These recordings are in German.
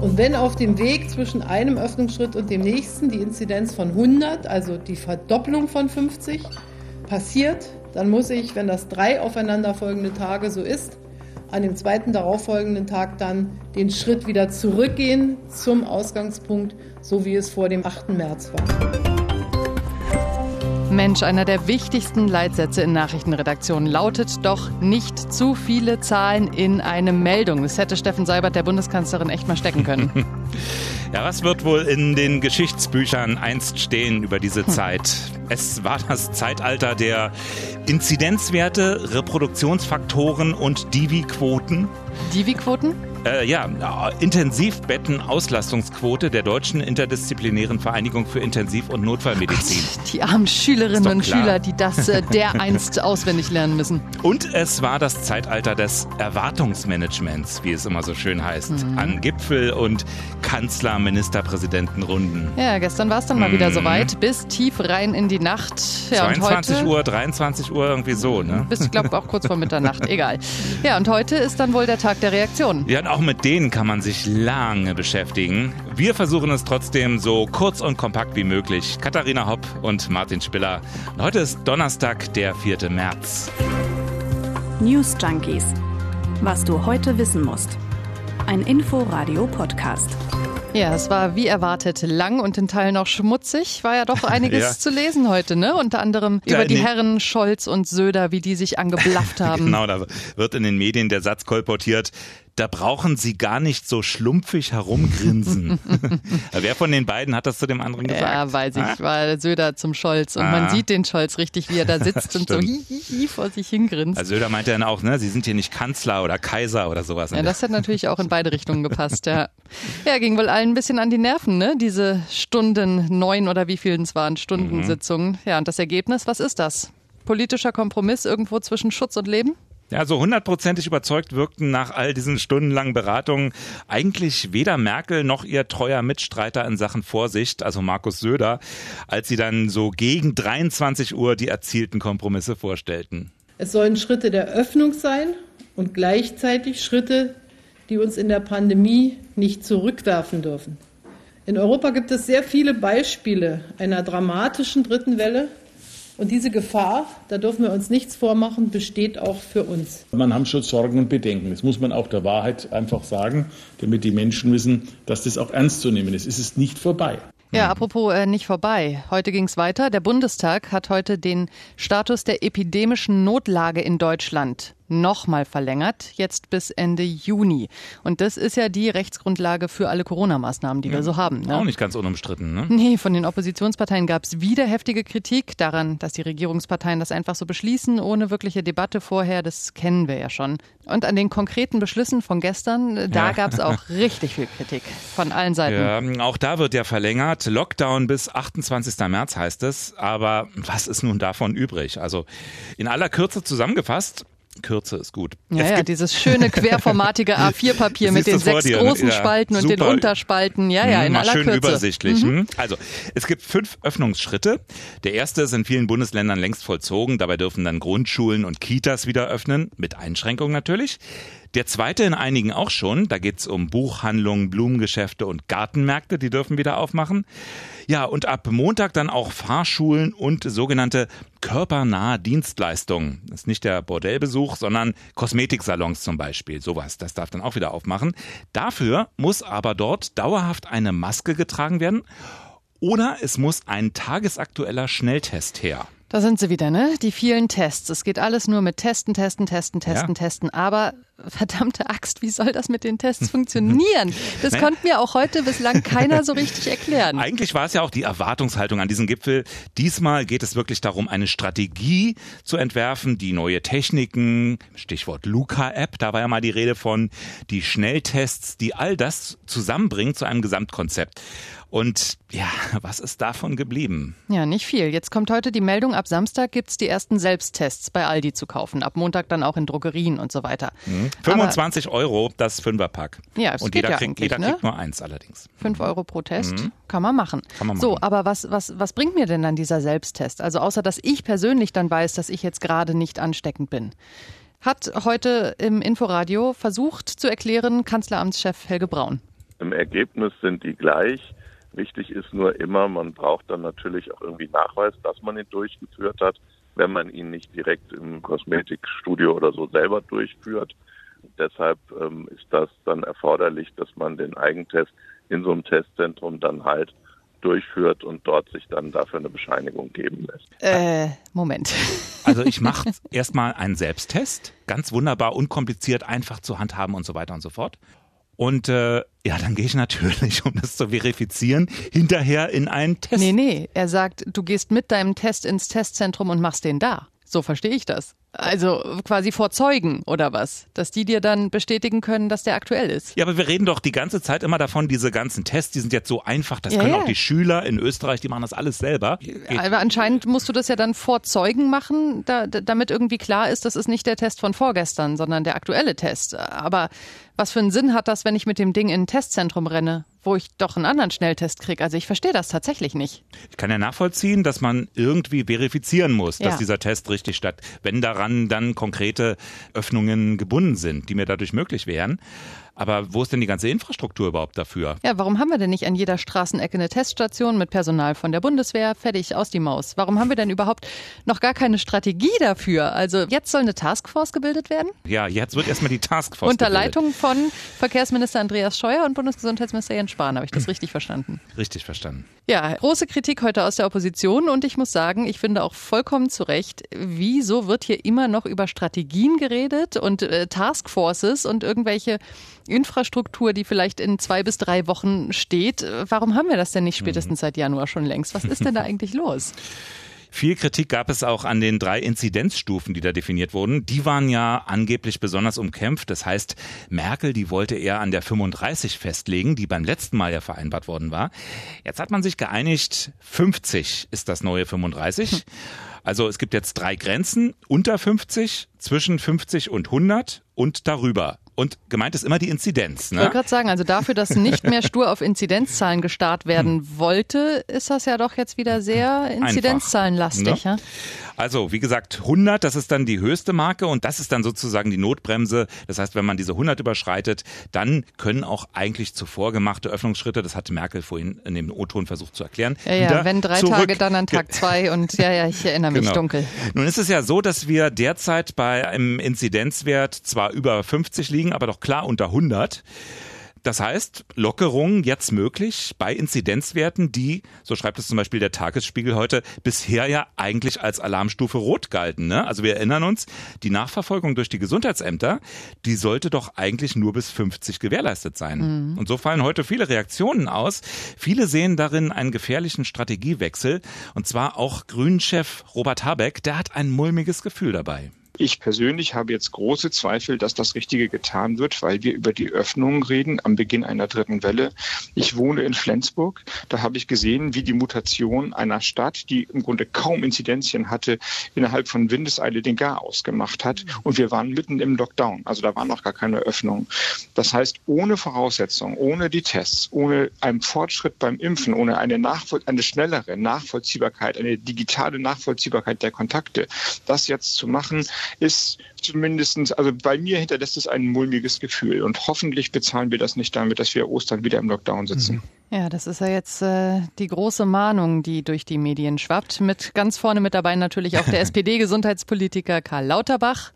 Und wenn auf dem Weg zwischen einem Öffnungsschritt und dem nächsten die Inzidenz von 100, also die Verdopplung von 50, passiert, dann muss ich, wenn das drei aufeinanderfolgende Tage so ist, an dem zweiten darauffolgenden Tag dann den Schritt wieder zurückgehen zum Ausgangspunkt, so wie es vor dem 8. März war. Mensch, einer der wichtigsten Leitsätze in Nachrichtenredaktionen lautet doch nicht zu viele Zahlen in eine Meldung. Das hätte Steffen Seibert der Bundeskanzlerin echt mal stecken können. ja, was wird wohl in den Geschichtsbüchern einst stehen über diese hm. Zeit? Es war das Zeitalter der Inzidenzwerte, Reproduktionsfaktoren und Divi-Quoten. Divi-Quoten? Äh, ja, Intensivbetten-Auslastungsquote der Deutschen Interdisziplinären Vereinigung für Intensiv- und Notfallmedizin. Oh Gott, die armen Schülerinnen und Schüler, die das äh, dereinst auswendig lernen müssen. Und es war das Zeitalter des Erwartungsmanagements, wie es immer so schön heißt, mhm. an Gipfel- und Kanzler-Ministerpräsidentenrunden. Ja, gestern war es dann mal mhm. wieder soweit, bis tief rein in die Nacht. Ja, 22 heute, Uhr, 23 Uhr, irgendwie so, ne? Bis, ich glaube, auch kurz vor Mitternacht, egal. Ja, und heute ist dann wohl der Tag der Reaktion. Ja, auch mit denen kann man sich lange beschäftigen. Wir versuchen es trotzdem so kurz und kompakt wie möglich. Katharina Hopp und Martin Spiller. Und heute ist Donnerstag, der 4. März. News Junkies. Was du heute wissen musst. Ein Info-Radio-Podcast. Ja, es war wie erwartet lang und in Teilen auch schmutzig. War ja doch einiges ja. zu lesen heute, ne? Unter anderem ja, über die Herren Scholz und Söder, wie die sich angeblafft haben. genau, da wird in den Medien der Satz kolportiert, da brauchen sie gar nicht so schlumpfig herumgrinsen. Wer von den beiden hat das zu dem anderen gesagt? Ja, weiß ich. Ah? War Söder zum Scholz. Und ah. man sieht den Scholz richtig, wie er da sitzt und so hihihi vor sich hingrinst. Also Söder meinte dann auch, ne, sie sind hier nicht Kanzler oder Kaiser oder sowas. Ja, das hat natürlich auch in beide Richtungen gepasst, ja. Ja, ging wohl allen ein bisschen an die Nerven, ne? Diese Stunden, neun oder wie vielen es waren, Stundensitzungen. Mhm. Ja, und das Ergebnis, was ist das? Politischer Kompromiss irgendwo zwischen Schutz und Leben? Ja, so hundertprozentig überzeugt wirkten nach all diesen stundenlangen Beratungen eigentlich weder Merkel noch ihr treuer Mitstreiter in Sachen Vorsicht, also Markus Söder, als sie dann so gegen 23 Uhr die erzielten Kompromisse vorstellten. Es sollen Schritte der Öffnung sein und gleichzeitig Schritte, die uns in der Pandemie nicht zurückwerfen dürfen. In Europa gibt es sehr viele Beispiele einer dramatischen dritten Welle, und diese Gefahr, da dürfen wir uns nichts vormachen, besteht auch für uns. Man hat schon Sorgen und Bedenken. Das muss man auch der Wahrheit einfach sagen, damit die Menschen wissen, dass das auch ernst zu nehmen ist. Es ist nicht vorbei. Ja, apropos äh, nicht vorbei. Heute ging es weiter. Der Bundestag hat heute den Status der epidemischen Notlage in Deutschland nochmal verlängert, jetzt bis Ende Juni. Und das ist ja die Rechtsgrundlage für alle Corona-Maßnahmen, die ja, wir so haben. Ne? Auch nicht ganz unumstritten, ne? Nee, von den Oppositionsparteien gab es wieder heftige Kritik daran, dass die Regierungsparteien das einfach so beschließen, ohne wirkliche Debatte vorher. Das kennen wir ja schon. Und an den konkreten Beschlüssen von gestern, da ja. gab es auch richtig viel Kritik von allen Seiten. Ja, auch da wird ja verlängert. Lockdown bis 28. März heißt es. Aber was ist nun davon übrig? Also in aller Kürze zusammengefasst, Kürze ist gut. Ja, ja dieses schöne querformatige A4-Papier mit den sechs dir, großen ja, Spalten und den Unterspalten. Ja, ja, in Mal aller schön Kürze. übersichtlich. Mhm. Hm? Also, es gibt fünf Öffnungsschritte. Der erste ist in vielen Bundesländern längst vollzogen. Dabei dürfen dann Grundschulen und Kitas wieder öffnen, mit Einschränkungen natürlich. Der zweite in einigen auch schon. Da geht's um Buchhandlungen, Blumengeschäfte und Gartenmärkte, die dürfen wieder aufmachen. Ja, und ab Montag dann auch Fahrschulen und sogenannte körpernahe Dienstleistungen. Das ist nicht der Bordellbesuch, sondern Kosmetiksalons zum Beispiel. Sowas, das darf dann auch wieder aufmachen. Dafür muss aber dort dauerhaft eine Maske getragen werden oder es muss ein tagesaktueller Schnelltest her. Da sind sie wieder, ne? Die vielen Tests. Es geht alles nur mit Testen, Testen, Testen, Testen, ja. Testen. Aber verdammte Axt, wie soll das mit den Tests funktionieren? Das naja. konnte mir auch heute bislang keiner so richtig erklären. Eigentlich war es ja auch die Erwartungshaltung an diesen Gipfel. Diesmal geht es wirklich darum, eine Strategie zu entwerfen, die neue Techniken, Stichwort Luca-App, da war ja mal die Rede von, die Schnelltests, die all das zusammenbringen zu einem Gesamtkonzept. Und ja, was ist davon geblieben? Ja, nicht viel. Jetzt kommt heute die Meldung, ab Samstag gibt es die ersten Selbsttests bei Aldi zu kaufen. Ab Montag dann auch in Drogerien und so weiter. Mhm. 25 Aber, Euro das Fünferpack. Ja, es und geht jeder, ja kriegt, jeder ne? kriegt nur eins allerdings. 5 Euro pro Test mhm. kann man machen. Kann man machen. So, aber was, was, was bringt mir denn dann dieser Selbsttest? Also außer, dass ich persönlich dann weiß, dass ich jetzt gerade nicht ansteckend bin hat heute im Inforadio versucht zu erklären Kanzleramtschef Helge Braun. Im Ergebnis sind die gleich. Wichtig ist nur immer, man braucht dann natürlich auch irgendwie Nachweis, dass man ihn durchgeführt hat, wenn man ihn nicht direkt im Kosmetikstudio oder so selber durchführt. Deshalb ähm, ist das dann erforderlich, dass man den Eigentest in so einem Testzentrum dann halt durchführt und dort sich dann dafür eine Bescheinigung geben lässt. Äh, Moment. Also ich mache erstmal einen Selbsttest, ganz wunderbar, unkompliziert, einfach zu handhaben und so weiter und so fort. Und äh, ja, dann gehe ich natürlich, um das zu verifizieren, hinterher in einen Test. Nee, nee, er sagt, du gehst mit deinem Test ins Testzentrum und machst den da. So verstehe ich das. Also quasi vor Zeugen oder was? Dass die dir dann bestätigen können, dass der aktuell ist. Ja, aber wir reden doch die ganze Zeit immer davon, diese ganzen Tests, die sind jetzt so einfach, das Ja, können ja. auch die Schüler in Österreich, die machen das alles selber. Aber anscheinend musst du das ja dann vor Zeugen machen, da, da- damit irgendwie klar ist, das ist nicht der Test von vorgestern, sondern der aktuelle Test. Aber was für einen Sinn hat das, wenn ich mit dem Ding in ein Testzentrum renne, wo ich doch einen anderen Schnelltest kriege? Also ich verstehe das tatsächlich nicht. Ich kann ja nachvollziehen, dass man irgendwie verifizieren muss, dass Ja. dieser Test richtig statt, wenn daran dann konkrete Öffnungen gebunden sind, die mir dadurch möglich wären. Aber wo ist denn die ganze Infrastruktur überhaupt dafür? Ja, warum haben wir denn nicht an jeder Straßenecke eine Teststation mit Personal von der Bundeswehr? Fertig, aus die Maus. Warum haben wir denn überhaupt noch gar keine Strategie dafür? Also jetzt soll eine Taskforce gebildet werden? Ja, jetzt wird erstmal die Taskforce. Unter gebildet. Leitung von Verkehrsminister Andreas Scheuer und Bundesgesundheitsminister Jens Spahn. Habe ich das richtig verstanden? Richtig verstanden. Ja, große Kritik heute aus der Opposition und ich muss sagen, ich finde auch vollkommen zu Recht, wieso wird hier immer noch über Strategien geredet und äh, Taskforces und irgendwelche Infrastruktur, die vielleicht in zwei bis drei Wochen steht. Warum haben wir das denn nicht spätestens seit Januar schon längst? Was ist denn da eigentlich los? Viel Kritik gab es auch an den drei Inzidenzstufen, die da definiert wurden. Die waren ja angeblich besonders umkämpft. Das heißt, Merkel, die wollte eher an der 35 festlegen, die beim letzten Mal ja vereinbart worden war. Jetzt hat man sich geeinigt, 50 ist das neue 35. Also es gibt jetzt drei Grenzen, unter 50, zwischen 50 und 100 und darüber. Und gemeint ist immer die Inzidenz. Ich wollte Ne? gerade sagen, also dafür, dass nicht mehr stur auf Inzidenzzahlen gestarrt werden wollte, ist das ja doch jetzt wieder sehr Inzidenzzahlenlastig. ne? Ja? Also, wie gesagt, 100, das ist dann die höchste Marke und das ist dann sozusagen die Notbremse. Das heißt, wenn man diese 100 überschreitet, dann können auch eigentlich zuvor gemachte Öffnungsschritte, das hatte Merkel vorhin in dem O-Ton versucht zu erklären, Ja, ja, wenn drei zurück. Tage, dann an Tag zwei und ja, ja, ich erinnere mich Genau. dunkel. Nun ist es ja so, dass wir derzeit bei einem Inzidenzwert zwar über 50 liegen, aber doch klar unter 100. Das heißt, Lockerungen jetzt möglich bei Inzidenzwerten, die, so schreibt es zum Beispiel der Tagesspiegel heute, bisher ja eigentlich als Alarmstufe Rot galten. Ne? Also wir erinnern uns, die Nachverfolgung durch die Gesundheitsämter, die sollte doch eigentlich nur bis 50 gewährleistet sein. Und so fallen heute viele Reaktionen aus. Viele sehen darin einen gefährlichen Strategiewechsel. Und zwar auch Grünchef Robert Habeck, der hat ein mulmiges Gefühl dabei. Ich persönlich habe jetzt große Zweifel, dass das Richtige getan wird, weil wir über die Öffnungen reden am Beginn einer dritten Welle. Ich wohne in Flensburg. Da habe ich gesehen, wie die Mutation einer Stadt, die im Grunde kaum Inzidenzien hatte, innerhalb von Windeseile den Garaus gemacht hat. Und wir waren mitten im Lockdown. Also da war noch gar keine Öffnung. Das heißt, ohne Voraussetzungen, ohne die Tests, ohne einen Fortschritt beim Impfen, ohne eine, Nachvoll eine schnellere Nachvollziehbarkeit, eine digitale Nachvollziehbarkeit der Kontakte, das jetzt zu machen, ist zumindestens, also bei mir hinterlässt es ein mulmiges Gefühl. Und hoffentlich bezahlen wir das nicht damit, dass wir Ostern wieder im Lockdown sitzen. Ja, das ist ja jetzt äh, die große Mahnung, die durch die Medien schwappt. Mit ganz vorne mit dabei natürlich auch der SPD-Gesundheitspolitiker Karl Lauterbach,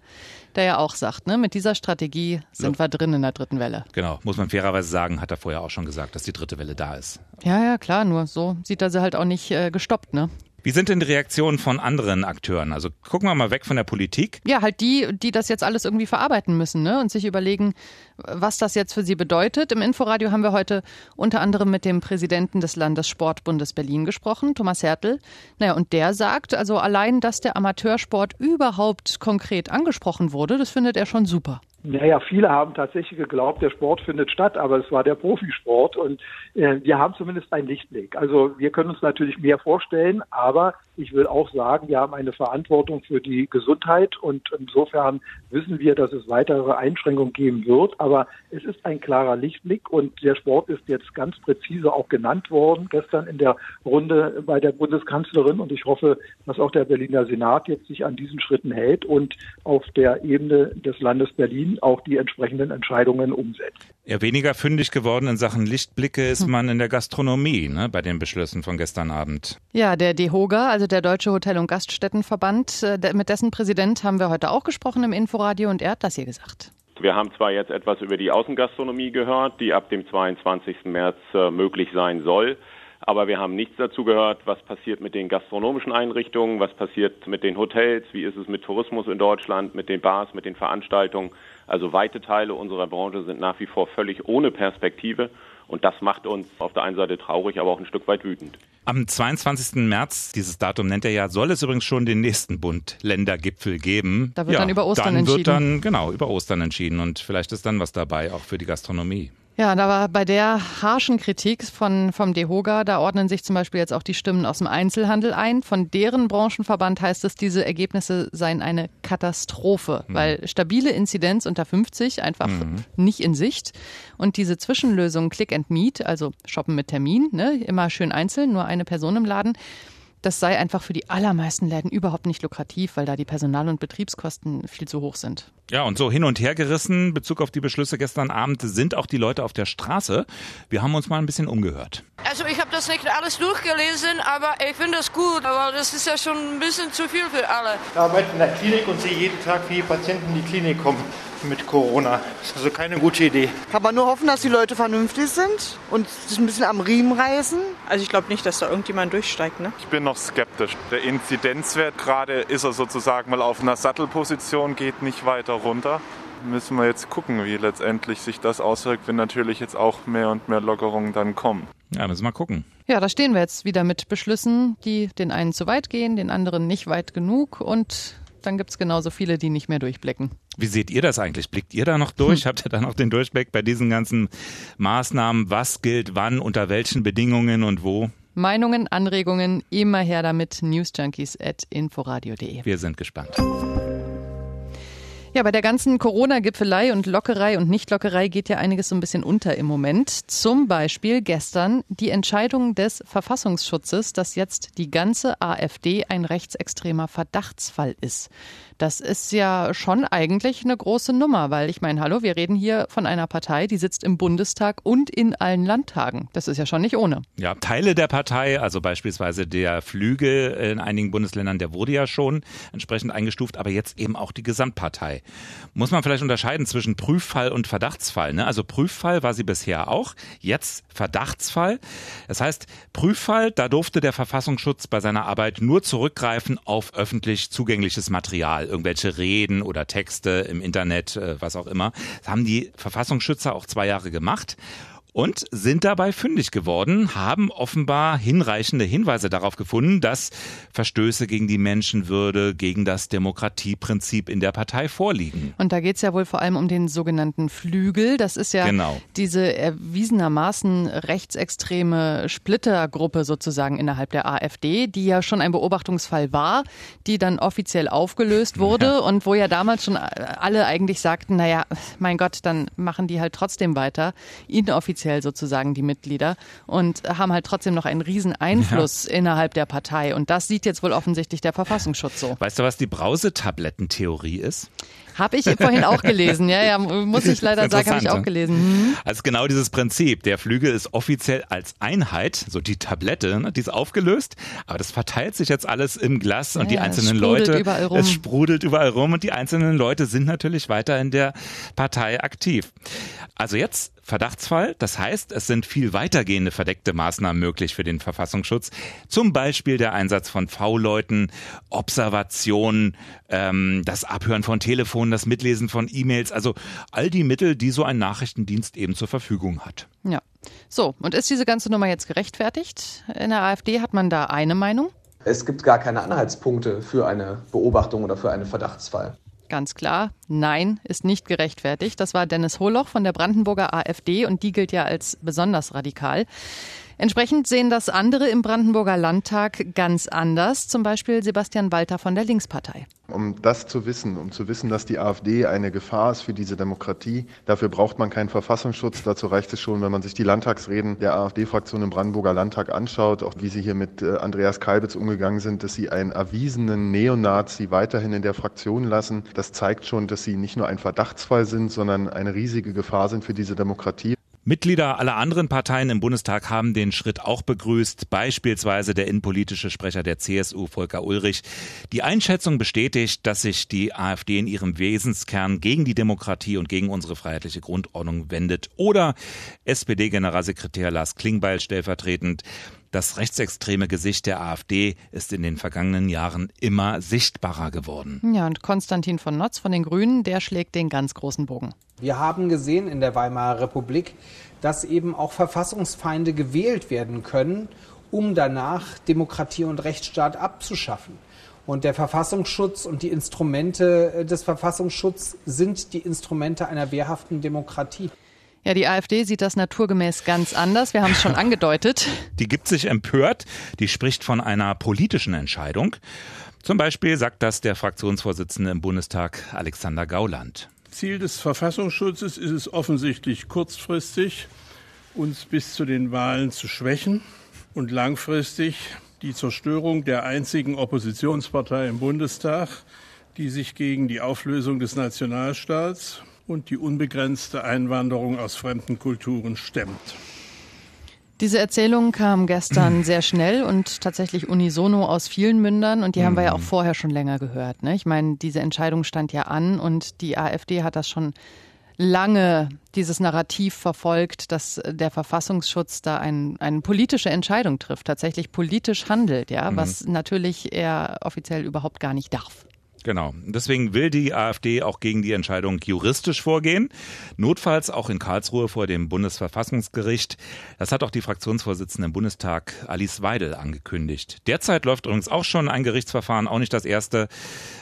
der ja auch sagt, ne, mit dieser Strategie sind wir drin in der dritten Welle. Genau, muss man fairerweise sagen, hat er vorher auch schon gesagt, dass die dritte Welle da ist. Ja, ja, klar, nur so sieht er sie halt auch nicht äh, gestoppt, ne? Wie sind denn die Reaktionen von anderen Akteuren? Also gucken wir mal weg von der Politik. Ja, halt die, die das jetzt alles irgendwie verarbeiten müssen ne? und sich überlegen, was das jetzt für sie bedeutet. Im Inforadio haben wir heute unter anderem mit dem Präsidenten des Landessportbundes Berlin gesprochen, Thomas Hertel. Naja, und der sagt, also allein, dass der Amateursport überhaupt konkret angesprochen wurde, das findet er schon super. Naja, viele haben tatsächlich geglaubt, der Sport findet statt, aber es war der Profisport und äh, wir haben zumindest einen Lichtblick. Also wir können uns natürlich mehr vorstellen, aber ich will auch sagen, wir haben eine Verantwortung für die Gesundheit und insofern wissen wir, dass es weitere Einschränkungen geben wird, aber es ist ein klarer Lichtblick und der Sport ist jetzt ganz präzise auch genannt worden gestern in der Runde bei der Bundeskanzlerin und ich hoffe, dass auch der Berliner Senat jetzt sich an diesen Schritten hält und auf der Ebene des Landes Berlin auch die entsprechenden Entscheidungen umsetzt. Ja, weniger fündig geworden in Sachen Lichtblicke ist man in der Gastronomie, ne, bei den Beschlüssen von gestern Abend. Ja, der DEHOGA, also der Deutsche Hotel- und Gaststättenverband, äh, mit dessen Präsident haben wir heute auch gesprochen im Inforadio und er hat das hier gesagt. Wir haben zwar jetzt etwas über die Außengastronomie gehört, die ab dem 22. März äh, möglich sein soll. Aber wir haben nichts dazu gehört, was passiert mit den gastronomischen Einrichtungen, was passiert mit den Hotels, wie ist es mit Tourismus in Deutschland, mit den Bars, mit den Veranstaltungen. Also weite Teile unserer Branche sind nach wie vor völlig ohne Perspektive. Und das macht uns auf der einen Seite traurig, aber auch ein Stück weit wütend. Am 22. März, dieses Datum nennt er ja, soll es übrigens schon den nächsten Bund-Länder-Gipfel geben. Da wird ja, dann über Ostern dann entschieden. Wird dann, genau, über Ostern entschieden. Und vielleicht ist dann was dabei, auch für die Gastronomie. Ja, da war bei der harschen Kritik von, vom DEHOGA, da ordnen sich zum Beispiel jetzt auch die Stimmen aus dem Einzelhandel ein. Von deren Branchenverband heißt es, diese Ergebnisse seien eine Katastrophe, mhm. weil stabile Inzidenz unter 50 einfach mhm. nicht in Sicht. Und diese Zwischenlösung Click and Meet, also Shoppen mit Termin, ne, immer schön einzeln, nur eine Person im Laden, das sei einfach für die allermeisten Läden überhaupt nicht lukrativ, weil da die Personal- und Betriebskosten viel zu hoch sind. Ja, und so hin und her gerissen, Bezug auf die Beschlüsse gestern Abend, sind auch die Leute auf der Straße. Wir haben uns mal ein bisschen umgehört. Also ich habe das nicht alles durchgelesen, aber ich finde das gut, aber das ist ja schon ein bisschen zu viel für alle. Ich arbeite in der Klinik und sehe jeden Tag, wie Patienten in die Klinik kommen mit Corona. Das ist also keine gute Idee. Kann man nur hoffen, dass die Leute vernünftig sind und sich ein bisschen am Riemen reißen. Also ich glaube nicht, dass da irgendjemand durchsteigt. Ne? Ich bin noch skeptisch. Der Inzidenzwert gerade ist er sozusagen mal auf einer Sattelposition, geht nicht weiter runter. Müssen wir jetzt gucken, wie letztendlich sich das auswirkt, wenn natürlich jetzt auch mehr und mehr Lockerungen dann kommen. Ja, müssen wir mal gucken. Ja, da stehen wir jetzt wieder mit Beschlüssen, die den einen zu weit gehen, den anderen nicht weit genug und dann gibt es genauso viele, die nicht mehr durchblicken. Wie seht ihr das eigentlich? Blickt ihr da noch durch? Hm. Habt ihr da noch den Durchblick bei diesen ganzen Maßnahmen? Was gilt wann, unter welchen Bedingungen und wo? Meinungen, Anregungen, immer her damit. Newsjunkies at inforadio.de. Wir sind gespannt. Ja, bei der ganzen Corona-Gipfelei und Lockerei und Nichtlockerei geht ja einiges so ein bisschen unter im Moment. Zum Beispiel gestern die Entscheidung des Verfassungsschutzes, dass jetzt die ganze AfD ein rechtsextremer Verdachtsfall ist. Das ist ja schon eigentlich eine große Nummer, weil ich meine, hallo, wir reden hier von einer Partei, die sitzt im Bundestag und in allen Landtagen. Das ist ja schon nicht ohne. Ja, Teile der Partei, also beispielsweise der Flügel in einigen Bundesländern, der wurde ja schon entsprechend eingestuft, aber jetzt eben auch die Gesamtpartei. Muss man vielleicht unterscheiden zwischen Prüffall und Verdachtsfall. Ne? Also Prüffall war sie bisher auch, jetzt Verdachtsfall. Das heißt, Prüffall, da durfte der Verfassungsschutz bei seiner Arbeit nur zurückgreifen auf öffentlich zugängliches Material irgendwelche Reden oder Texte im Internet, äh, was auch immer. Das haben die Verfassungsschützer auch zwei Jahre gemacht und sind dabei fündig geworden, haben offenbar hinreichende Hinweise darauf gefunden, dass Verstöße gegen die Menschenwürde, gegen das Demokratieprinzip in der Partei vorliegen. Und da geht es ja wohl vor allem um den sogenannten Flügel. Das ist ja genau. diese erwiesenermaßen rechtsextreme Splittergruppe sozusagen innerhalb der AfD, die ja schon ein Beobachtungsfall war, die dann offiziell aufgelöst wurde ja. und wo ja damals schon alle eigentlich sagten, naja, mein Gott, dann machen die halt trotzdem weiter, inoffiziell inoffiziell sozusagen die Mitglieder und haben halt trotzdem noch einen riesen Einfluss ja. innerhalb der Partei. Und das sieht jetzt wohl offensichtlich der Verfassungsschutz so. Weißt du, was die Brausetablettentheorie ist? Habe ich vorhin auch gelesen, ja, ja, muss ich leider sagen, habe ich auch gelesen. Mhm. Also genau dieses Prinzip. Der Flügel ist offiziell als Einheit, so die Tablette, ne, die ist aufgelöst, aber das verteilt sich jetzt alles im Glas und ja, die einzelnen Leute, es sprudelt überall rum und die einzelnen Leute sind natürlich weiter in der Partei aktiv. Also jetzt Verdachtsfall. Das heißt, es sind viel weitergehende verdeckte Maßnahmen möglich für den Verfassungsschutz. Zum Beispiel der Einsatz von V-Leuten, Observation, ähm, das Abhören von Telefonen, das Mitlesen von E-Mails, also all die Mittel, die so ein Nachrichtendienst eben zur Verfügung hat. Ja. So, und ist diese ganze Nummer jetzt gerechtfertigt? In der AfD hat man da eine Meinung? Es gibt gar keine Anhaltspunkte für eine Beobachtung oder für einen Verdachtsfall. Ganz klar, nein, ist nicht gerechtfertigt. Das war Dennis Holoch von der Brandenburger AfD und die gilt ja als besonders radikal. Entsprechend sehen das andere im Brandenburger Landtag ganz anders, zum Beispiel Sebastian Walter von der Linkspartei. Um das zu wissen, um zu wissen, dass die AfD eine Gefahr ist für diese Demokratie, dafür braucht man keinen Verfassungsschutz. Dazu reicht es schon, wenn man sich die Landtagsreden der AfD-Fraktion im Brandenburger Landtag anschaut, auch wie sie hier mit äh, Andreas Kalbitz umgegangen sind, dass sie einen erwiesenen Neonazi weiterhin in der Fraktion lassen. Das zeigt schon, dass sie nicht nur ein Verdachtsfall sind, sondern eine riesige Gefahr sind für diese Demokratie. Mitglieder aller anderen Parteien im Bundestag haben den Schritt auch begrüßt, beispielsweise der innenpolitische Sprecher der CSU, Volker Ulrich. Die Einschätzung bestätigt, dass sich die AfD in ihrem Wesenskern gegen die Demokratie und gegen unsere freiheitliche Grundordnung wendet. Oder SPD-Generalsekretär Lars Klingbeil stellvertretend. Das rechtsextreme Gesicht der AfD ist in den vergangenen Jahren immer sichtbarer geworden. Ja, und Konstantin von Notz von den Grünen, der schlägt den ganz großen Bogen. Wir haben gesehen in der Weimarer Republik, dass eben auch Verfassungsfeinde gewählt werden können, um danach Demokratie und Rechtsstaat abzuschaffen. Und der Verfassungsschutz und die Instrumente des Verfassungsschutzes sind die Instrumente einer wehrhaften Demokratie. Ja, die AfD sieht das naturgemäß ganz anders. Wir haben es schon angedeutet. Die gibt sich empört. Die spricht von einer politischen Entscheidung. Zum Beispiel sagt das der Fraktionsvorsitzende im Bundestag Alexander Gauland. Ziel des Verfassungsschutzes ist es offensichtlich kurzfristig, uns bis zu den Wahlen zu schwächen und langfristig die Zerstörung der einzigen Oppositionspartei im Bundestag, die sich gegen die Auflösung des Nationalstaats und die unbegrenzte Einwanderung aus fremden Kulturen stemmt. Diese Erzählung kam gestern sehr schnell und tatsächlich unisono aus vielen Mündern und die haben wir ja auch vorher schon länger gehört. Ne? Ich meine, diese Entscheidung stand ja an und die AfD hat das schon lange dieses Narrativ verfolgt, dass der Verfassungsschutz da ein, eine politische Entscheidung trifft, tatsächlich politisch handelt, ja, mhm. was natürlich er offiziell überhaupt gar nicht darf. Genau. Deswegen will die AfD auch gegen die Entscheidung juristisch vorgehen. Notfalls auch in Karlsruhe vor dem Bundesverfassungsgericht. Das hat auch die Fraktionsvorsitzende im Bundestag Alice Weidel angekündigt. Derzeit läuft übrigens auch schon ein Gerichtsverfahren, auch nicht das erste.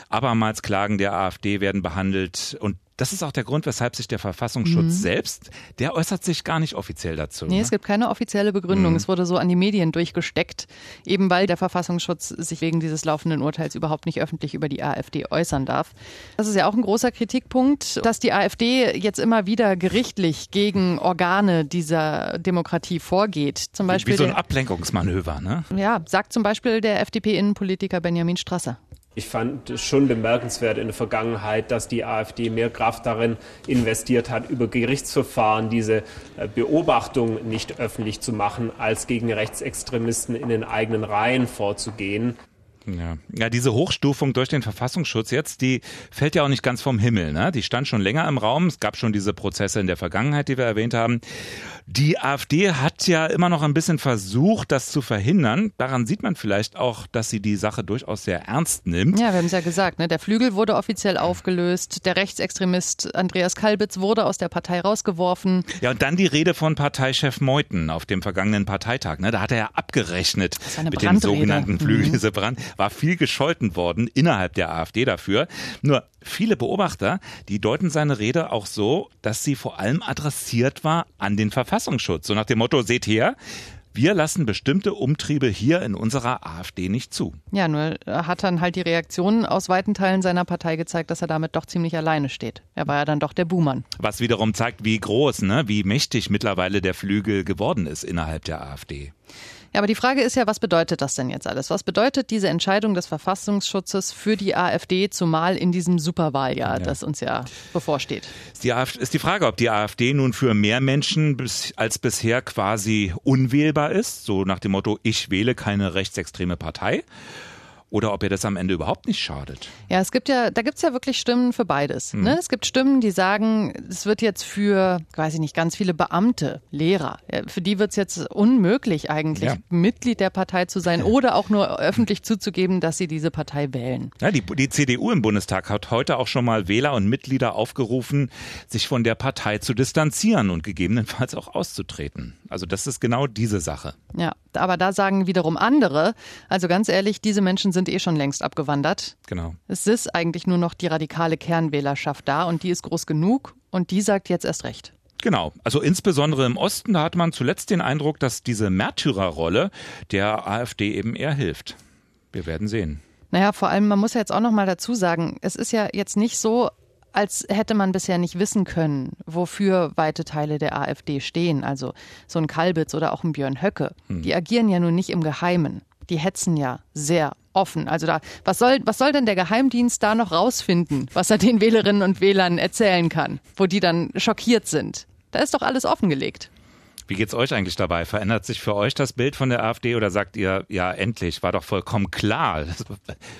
Abermals Klagen der AfD werden behandelt und das ist auch der Grund, weshalb sich der Verfassungsschutz mhm. selbst, der äußert sich gar nicht offiziell dazu. Nee, ne? es gibt keine offizielle Begründung. Mhm. Es wurde so an die Medien durchgesteckt, eben weil der Verfassungsschutz sich wegen dieses laufenden Urteils überhaupt nicht öffentlich über die AfD äußern darf. Das ist ja auch ein großer Kritikpunkt, dass die AfD jetzt immer wieder gerichtlich gegen Organe dieser Demokratie vorgeht. Zum Beispiel wie, wie so ein Ablenkungsmanöver, ne? Ja, sagt zum Beispiel der FDP-Innenpolitiker Benjamin Strasser. Ich fand es schon bemerkenswert in der Vergangenheit, dass die AfD mehr Kraft darin investiert hat, über Gerichtsverfahren diese äh, Beobachtung nicht öffentlich zu machen, als gegen Rechtsextremisten in den eigenen Reihen vorzugehen. Ja. ja, diese Hochstufung durch den Verfassungsschutz jetzt, die fällt ja auch nicht ganz vom Himmel. Ne? Die stand schon länger im Raum. Es gab schon diese Prozesse in der Vergangenheit, die wir erwähnt haben. Die AfD hat ja immer noch ein bisschen versucht, das zu verhindern. Daran sieht man vielleicht auch, dass sie die Sache durchaus sehr ernst nimmt. Ja, wir haben es ja gesagt. Ne? Der Flügel wurde offiziell aufgelöst. Der Rechtsextremist Andreas Kalbitz wurde aus der Partei rausgeworfen. Ja, und dann die Rede von Parteichef Meuthen auf dem vergangenen Parteitag. Ne? Da hat er ja abgerechnet mit dem sogenannten Flügel. Mhm. Diese Brand war viel gescholten worden innerhalb der AfD dafür. Nur viele Beobachter, die deuten seine Rede auch so, dass sie vor allem adressiert war an den Verfassungsschutz. So nach dem Motto, seht her, wir lassen bestimmte Umtriebe hier in unserer AfD nicht zu. Ja, nur hat dann halt die Reaktion aus weiten Teilen seiner Partei gezeigt, dass er damit doch ziemlich alleine steht. Er war ja dann doch der Buhmann. Was wiederum zeigt, wie groß, ne, wie mächtig mittlerweile der Flügel geworden ist innerhalb der AfD. Ja, aber die Frage ist ja, was bedeutet das denn jetzt alles? Was bedeutet diese Entscheidung des Verfassungsschutzes für die AfD, zumal in diesem Superwahljahr, ja. das uns ja bevorsteht? Ist die, ist die Frage, ob die AfD nun für mehr Menschen als bisher quasi unwählbar ist, so nach dem Motto, ich wähle keine rechtsextreme Partei oder ob ihr das am Ende überhaupt nicht schadet. Ja, es gibt ja, da gibt es ja wirklich Stimmen für beides. Mhm. Ne? Es gibt Stimmen, die sagen, es wird jetzt für, weiß ich nicht, ganz viele Beamte, Lehrer, für die wird es jetzt unmöglich eigentlich, ja. Mitglied der Partei zu sein oder auch nur öffentlich zuzugeben, dass sie diese Partei wählen. Ja, die, die CDU im Bundestag hat heute auch schon mal Wähler und Mitglieder aufgerufen, sich von der Partei zu distanzieren und gegebenenfalls auch auszutreten. Also das ist genau diese Sache. Ja, aber da sagen wiederum andere, also ganz ehrlich, diese Menschen sind eh schon längst abgewandert. Genau. Es ist eigentlich nur noch die radikale Kernwählerschaft da und die ist groß genug und die sagt jetzt erst recht. Genau, also insbesondere im Osten, da hat man zuletzt den Eindruck, dass diese Märtyrerrolle der AfD eben eher hilft. Wir werden sehen. Naja, vor allem, man muss ja jetzt auch noch mal dazu sagen, es ist ja jetzt nicht so, als hätte man bisher nicht wissen können, wofür weite Teile der AfD stehen. Also so ein Kalbitz oder auch ein Björn Höcke. Hm. Die agieren ja nun nicht im Geheimen. Die hetzen ja sehr offen. Also da, was soll, was soll denn der Geheimdienst da noch rausfinden, was er den Wählerinnen und Wählern erzählen kann, wo die dann schockiert sind? Da ist doch alles offengelegt. Wie geht's euch eigentlich dabei? Verändert sich für euch das Bild von der AfD oder sagt ihr, ja, endlich, war doch vollkommen klar. Das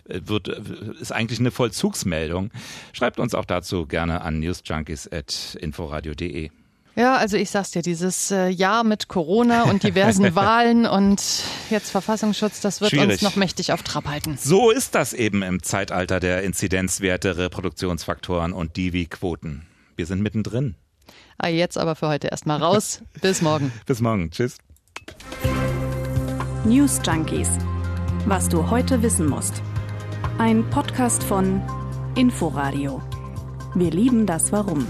wird, ist eigentlich eine Vollzugsmeldung. Schreibt uns auch dazu gerne an newsjunkies.inforadio.de. Ja, also ich sag's dir, dieses äh, Jahr mit Corona und diversen Wahlen und jetzt Verfassungsschutz, das wird Schwierig. uns noch mächtig auf Trab halten. So ist das eben im Zeitalter der Inzidenzwerte, Reproduktionsfaktoren und Divi-Quoten. Wir sind mittendrin. Ah, jetzt aber für heute erstmal raus. Bis morgen. Bis morgen. Tschüss. News Junkies. Was du heute wissen musst. Ein Podcast von Inforadio. Wir lieben das Warum.